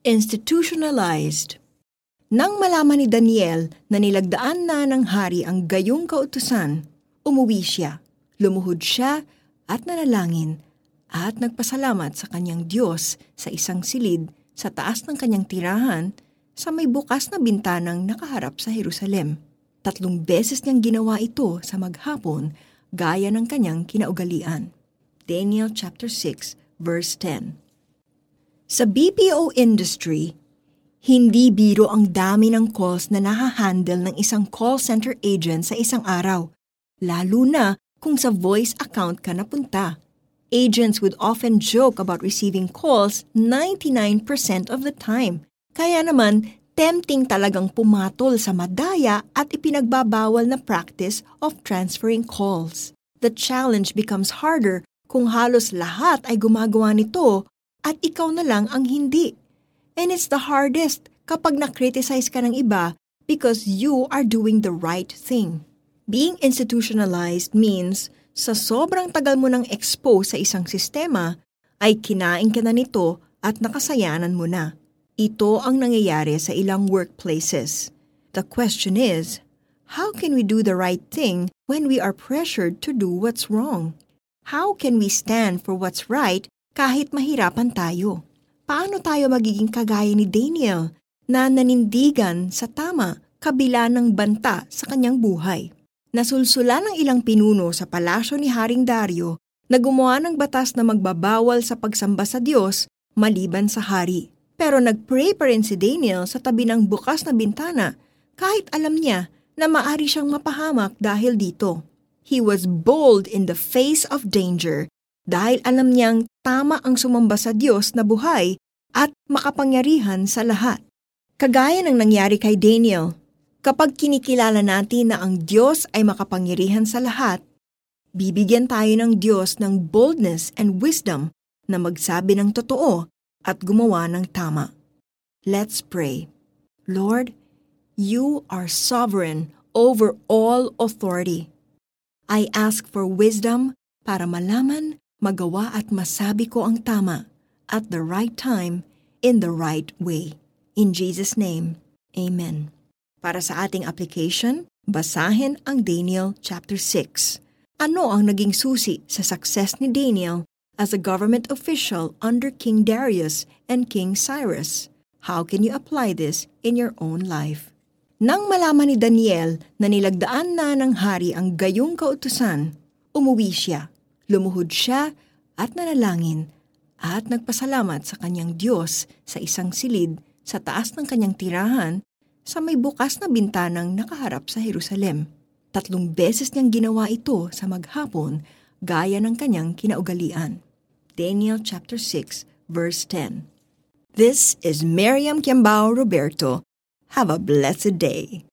Institutionalized Nang malaman ni Daniel na nilagdaan na ng hari ang gayong kautusan, umuwi siya, lumuhod siya at nanalangin at nagpasalamat sa kanyang Diyos sa isang silid sa taas ng kanyang tirahan sa may bukas na bintanang nakaharap sa Jerusalem. Tatlong beses niyang ginawa ito sa maghapon gaya ng kanyang kinaugalian. Daniel chapter 6 verse 10. Sa BPO industry, hindi biro ang dami ng calls na nahahandle ng isang call center agent sa isang araw, lalo na kung sa voice account ka napunta. Agents would often joke about receiving calls 99% of the time. Kaya naman, tempting talagang pumatol sa madaya at ipinagbabawal na practice of transferring calls. The challenge becomes harder kung halos lahat ay gumagawa nito at ikaw na lang ang hindi. And it's the hardest kapag na-criticize ka ng iba because you are doing the right thing. Being institutionalized means sa sobrang tagal mo nang expose sa isang sistema, ay kinain ka na nito at nakasayanan mo na. Ito ang nangyayari sa ilang workplaces. The question is, how can we do the right thing when we are pressured to do what's wrong? How can we stand for what's right kahit mahirapan tayo. Paano tayo magiging kagaya ni Daniel na nanindigan sa tama kabila ng banta sa kanyang buhay? Nasulsula ng ilang pinuno sa palasyo ni Haring Dario na gumawa ng batas na magbabawal sa pagsamba sa Diyos maliban sa hari. Pero nagpray pa rin si Daniel sa tabi ng bukas na bintana kahit alam niya na maari siyang mapahamak dahil dito. He was bold in the face of danger dahil alam niyang tama ang sumamba sa Diyos na buhay at makapangyarihan sa lahat. Kagaya ng nangyari kay Daniel, kapag kinikilala natin na ang Diyos ay makapangyarihan sa lahat, bibigyan tayo ng Diyos ng boldness and wisdom na magsabi ng totoo at gumawa ng tama. Let's pray. Lord, you are sovereign over all authority. I ask for wisdom para malaman magawa at masabi ko ang tama at the right time in the right way. In Jesus' name, Amen. Para sa ating application, basahin ang Daniel chapter 6. Ano ang naging susi sa success ni Daniel as a government official under King Darius and King Cyrus? How can you apply this in your own life? Nang malaman ni Daniel na nilagdaan na ng hari ang gayong kautusan, umuwi siya Lumuhod siya at nanalangin at nagpasalamat sa kanyang Diyos sa isang silid sa taas ng kanyang tirahan sa may bukas na bintanang nakaharap sa Jerusalem. Tatlong beses niyang ginawa ito sa maghapon gaya ng kanyang kinaugalian. Daniel chapter 6 verse 10. This is Miriam Kiambao Roberto. Have a blessed day.